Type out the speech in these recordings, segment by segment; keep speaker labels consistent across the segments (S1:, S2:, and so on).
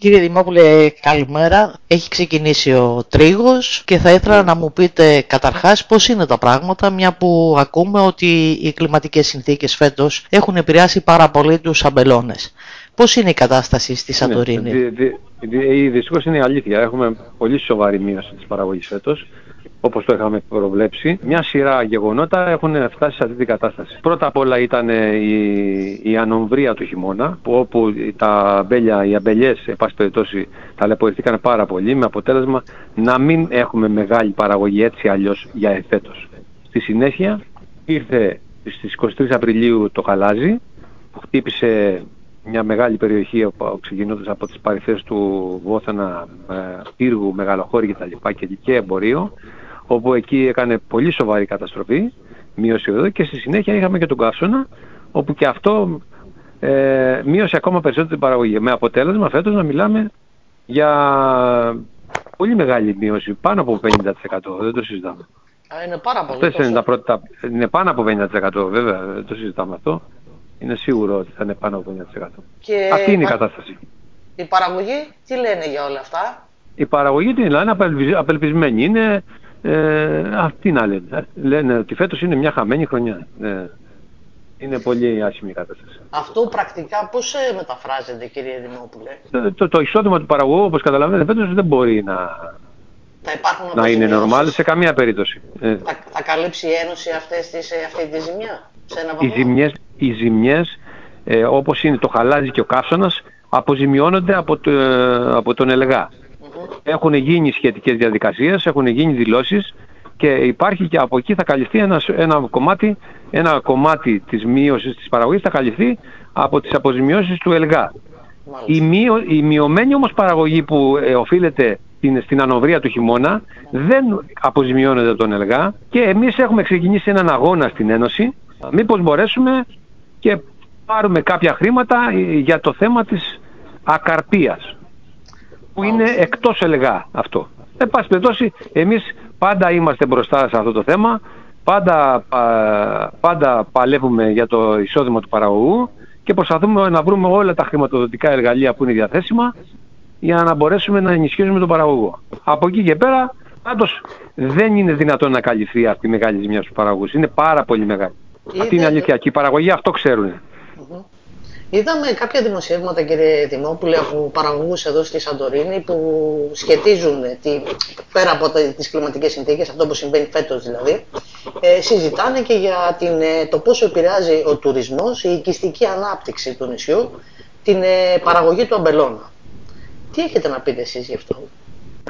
S1: Κύριε Δημόπουλε, καλημέρα. Έχει ξεκινήσει ο τρίγος και θα ήθελα να μου πείτε καταρχάς πώς είναι τα πράγματα, μια που ακούμε ότι οι κλιματικές συνθήκες φέτος έχουν επηρεάσει πάρα πολύ τους αμπελώνες. Πώς είναι η κατάσταση στη ναι, Σαντορίνη;
S2: Ναι, δυστυχώς είναι η αλήθεια. Έχουμε πολύ σοβαρή μείωση της παραγωγής φέτος όπως το είχαμε προβλέψει. Μια σειρά γεγονότα έχουν φτάσει σε αυτή την κατάσταση. Πρώτα απ' όλα ήταν ε, η, η ανομβρία του χειμώνα, που όπου τα αμπέλια, οι αμπελιές, εν πάση περιπτώσει, ταλαιπωρηθήκαν πάρα πολύ, με αποτέλεσμα να μην έχουμε μεγάλη παραγωγή έτσι αλλιώς για εφέτος. Στη συνέχεια ήρθε στις 23 Απριλίου το χαλάζι, που χτύπησε μια μεγάλη περιοχή ξεκινώντας από τις παρυφές του Βόθανα, ε, Πύργου, Μεγαλοχώρη κτλ. Και, και εμπορίο όπου εκεί έκανε πολύ σοβαρή καταστροφή, μείωση εδώ και στη συνέχεια είχαμε και τον καύσωνα, όπου και αυτό ε, μείωσε ακόμα περισσότερο την παραγωγή. Με αποτέλεσμα φέτος να μιλάμε για πολύ μεγάλη μείωση, πάνω από 50%, δεν το συζητάμε.
S1: Α, είναι πάρα πολύ. Αυτές
S2: είναι, τα πρώτα, είναι πάνω από 50% βέβαια, δεν το συζητάμε αυτό. Είναι σίγουρο ότι θα είναι πάνω από 50%. Και Αυτή είναι η κατάσταση.
S1: Η παραγωγή τι λένε για όλα αυτά;
S2: Η παραγωγή τι λένε, απελπισμένη είναι, ε, αυτή να λένε. Λένε ότι φέτος είναι μια χαμένη χρονιά. Ε, είναι πολύ άσχημη η κατάσταση.
S1: Αυτό πρακτικά πώς ε, μεταφράζεται κύριε Δημόπουλε;
S2: Το, το, το εισόδημα του παραγωγού όπως καταλαβαίνετε φέτος δεν μπορεί να, να είναι normal σε καμία περίπτωση.
S1: Ε. Θα, θα καλύψει η Ένωση αυτές τις, ε, αυτή τη ζημιά σε ένα
S2: βαθμό; Οι ζημιές, οι ζημιές ε, όπως είναι το χαλάζι και ο καύσωνας αποζημιώνονται από, το, από τον ΕΛΓΑ. Έχουν γίνει σχετικές διαδικασίες, έχουν γίνει δηλώσεις και υπάρχει και από εκεί θα καλυφθεί ένα, ένα, κομμάτι, ένα κομμάτι της μείωσης της παραγωγής θα καλυφθεί από τις αποζημιώσεις του ΕΛΓΑ. Η, μειω, η μειωμένη όμως παραγωγή που ε, οφείλεται στην, στην ανοβρία του χειμώνα δεν αποζημιώνεται από τον ΕΛΓΑ και εμείς έχουμε ξεκινήσει έναν αγώνα στην Ένωση. Μήπως μπορέσουμε και πάρουμε κάποια χρήματα ε, για το θέμα της ακαρπίας που είναι εκτός ελεγά αυτό. Εν πάση περιπτώσει, εμείς πάντα είμαστε μπροστά σε αυτό το θέμα, πάντα, πάντα παλεύουμε για το εισόδημα του παραγωγού και προσπαθούμε να βρούμε όλα τα χρηματοδοτικά εργαλεία που είναι διαθέσιμα για να μπορέσουμε να ενισχύσουμε τον παραγωγό. Από εκεί και πέρα, πάντως δεν είναι δυνατόν να καλυφθεί αυτή η μεγάλη ζημιά στους παραγωγούς. Είναι πάρα πολύ μεγάλη. Αυτή είναι αλήθεια και οι παραγωγοί αυτό ξέρουν.
S1: Είδαμε κάποια δημοσιεύματα, κύριε Δημόπουλε, από παραγωγούς εδώ στη Σαντορίνη που σχετίζουν τη, πέρα από τις κλιματικές συνθήκες, αυτό που συμβαίνει φέτος δηλαδή, ε, συζητάνε και για την, ε, το πόσο επηρεάζει ο τουρισμός, η οικιστική ανάπτυξη του νησιού, την ε, παραγωγή του αμπελώνα. Τι έχετε να πείτε εσείς γι' αυτό;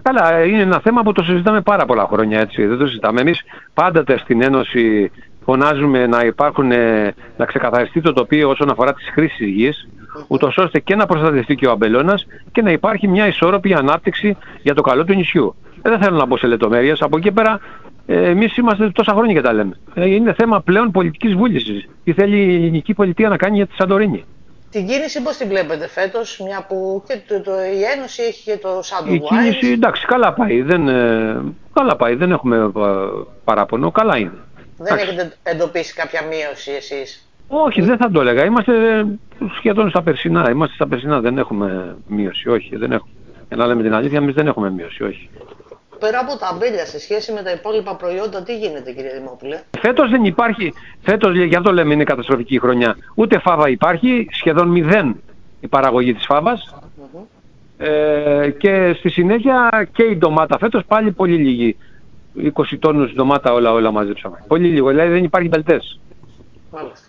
S2: Καλά, είναι ένα θέμα που το συζητάμε πάρα πολλά χρόνια έτσι. Δεν το συζητάμε. Εμείς πάντα στην Ένωση φωνάζουμε να υπάρχουν, ε, να ξεκαθαριστεί το τοπίο όσον αφορά τις χρήσεις γης, ούτως ώστε και να προστατευτεί και ο αμπελώνας και να υπάρχει μια ισόρροπη ανάπτυξη για το καλό του νησιού. Ε, δεν θέλω να μπω σε λεπτομέρειες. Από εκεί πέρα ε, εμείς είμαστε τόσα χρόνια και τα λέμε. είναι θέμα πλέον πολιτικής βούλησης. Τι θέλει η ελληνική πολιτεία να κάνει για τη Σαντορίνη.
S1: Την κίνηση πώς την βλέπετε φέτος, μια που και το, το, η Ένωση έχει και το Σάντο
S2: Η κίνηση εντάξει καλά πάει, δεν, ε, καλά πάει, δεν έχουμε παράπονο, καλά είναι.
S1: Δεν έχετε εντοπίσει κάποια μείωση εσείς;
S2: Όχι, δεν θα το έλεγα. Είμαστε σχεδόν στα περσινά. Είμαστε στα περσινά, δεν έχουμε μείωση. Όχι, δεν έχουμε. Για να λέμε την αλήθεια, εμείς δεν έχουμε μείωση, όχι.
S1: Πέρα από τα αμπέλια, σε σχέση με τα υπόλοιπα προϊόντα, τι γίνεται κύριε Δημόπουλε;
S2: Φέτος δεν υπάρχει, φέτος γι' αυτό λέμε είναι καταστροφική χρονιά. Ούτε φάβα υπάρχει, σχεδόν μηδέν η παραγωγή της φάβας. Ε, και στη συνέχεια και η ντομάτα φέτος πάλι πολύ λίγη. 20 τόνους ντομάτα όλα όλα μαζέψαμε. Πολύ λίγο, δηλαδή δεν υπάρχει μπελτές.
S1: Μάλιστα.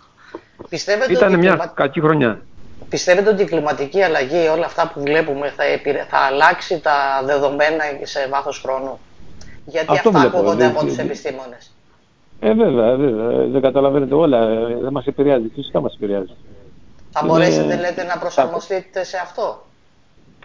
S1: Πιστεύετε
S2: Ήταν μια κλιμα... κακή χρονιά.
S1: Πιστεύετε ότι η κλιματική αλλαγή, όλα αυτά που βλέπουμε, θα, θα αλλάξει τα δεδομένα σε βάθος χρόνου; Γιατί Αυτό αυτά ακούγονται από τους επιστήμονες.
S2: Ε, βέβαια, βέβαια. Δεν καταλαβαίνετε όλα. Δεν μας επηρεάζει. Φυσικά μας επηρεάζει.
S1: Θα μπορέσετε, λέτε, να προσαρμοστείτε σε αυτό;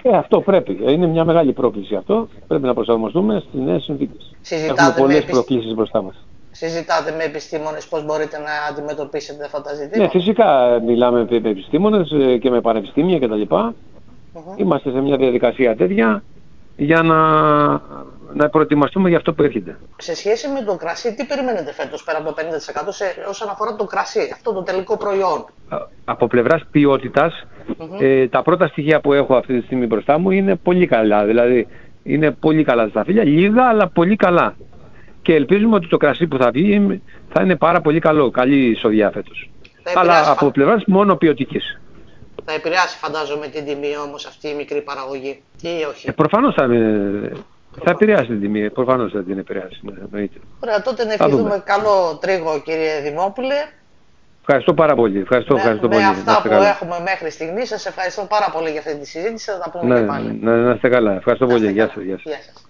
S2: Ε, αυτό πρέπει. Είναι μια μεγάλη πρόκληση αυτό. Πρέπει να προσαρμοστούμε στις νέες συνθήκες. Έχουμε πολλές επισ... προκλήσεις μπροστά μας.
S1: Συζητάτε με επιστήμονες πώς μπορείτε να αντιμετωπίσετε αυτά τα ζητήματα;
S2: Ναι, φυσικά μιλάμε με επιστήμονες ε, και με πανεπιστήμια κτλ. Mm -hmm. Είμαστε σε μια διαδικασία τέτοια για να, να προετοιμαστούμε για αυτό που έρχεται.
S1: Σε σχέση με το κρασί, τι περιμένετε φέτος πέρα από το 50% σε, όσον αφορά το κρασί, αυτό το τελικό προϊόν;
S2: Από πλευράς ε, τα πρώτα στοιχεία που έχω αυτή τη στιγμή μπροστά μου είναι πολύ καλά. Δηλαδή είναι πολύ καλά στα φύλλα, λίγα αλλά πολύ καλά. Και ελπίζουμε ότι το κρασί που θα βγει θα είναι πάρα πολύ καλό, καλή εισοδιά φέτος. Αλλά από πλευράς μόνο ποιοτικής.
S1: Θα επηρεάσει φαντάζομαι την τιμή όμως αυτή η μικρή παραγωγή ή όχι.
S2: Ε, προφανώς θα, θα επηρεάσει την τιμή, προφανώς θα την επηρεάσει. Ναι,
S1: Ωραία, τότε να ευχηθούμε καλό τρίγο κύριε Δημόπουλε.
S2: Ευχαριστώ πάρα πολύ. Ευχαριστώ, με, ευχαριστώ
S1: με
S2: πολύ.
S1: αυτά που καλά. έχουμε μέχρι στιγμής, σας ευχαριστώ πάρα πολύ για αυτή τη συζήτηση. Θα τα πούμε
S2: ναι,
S1: και πάλι.
S2: Να, να είστε καλά. Ευχαριστώ πολύ. Γεια σας. Γεια σας.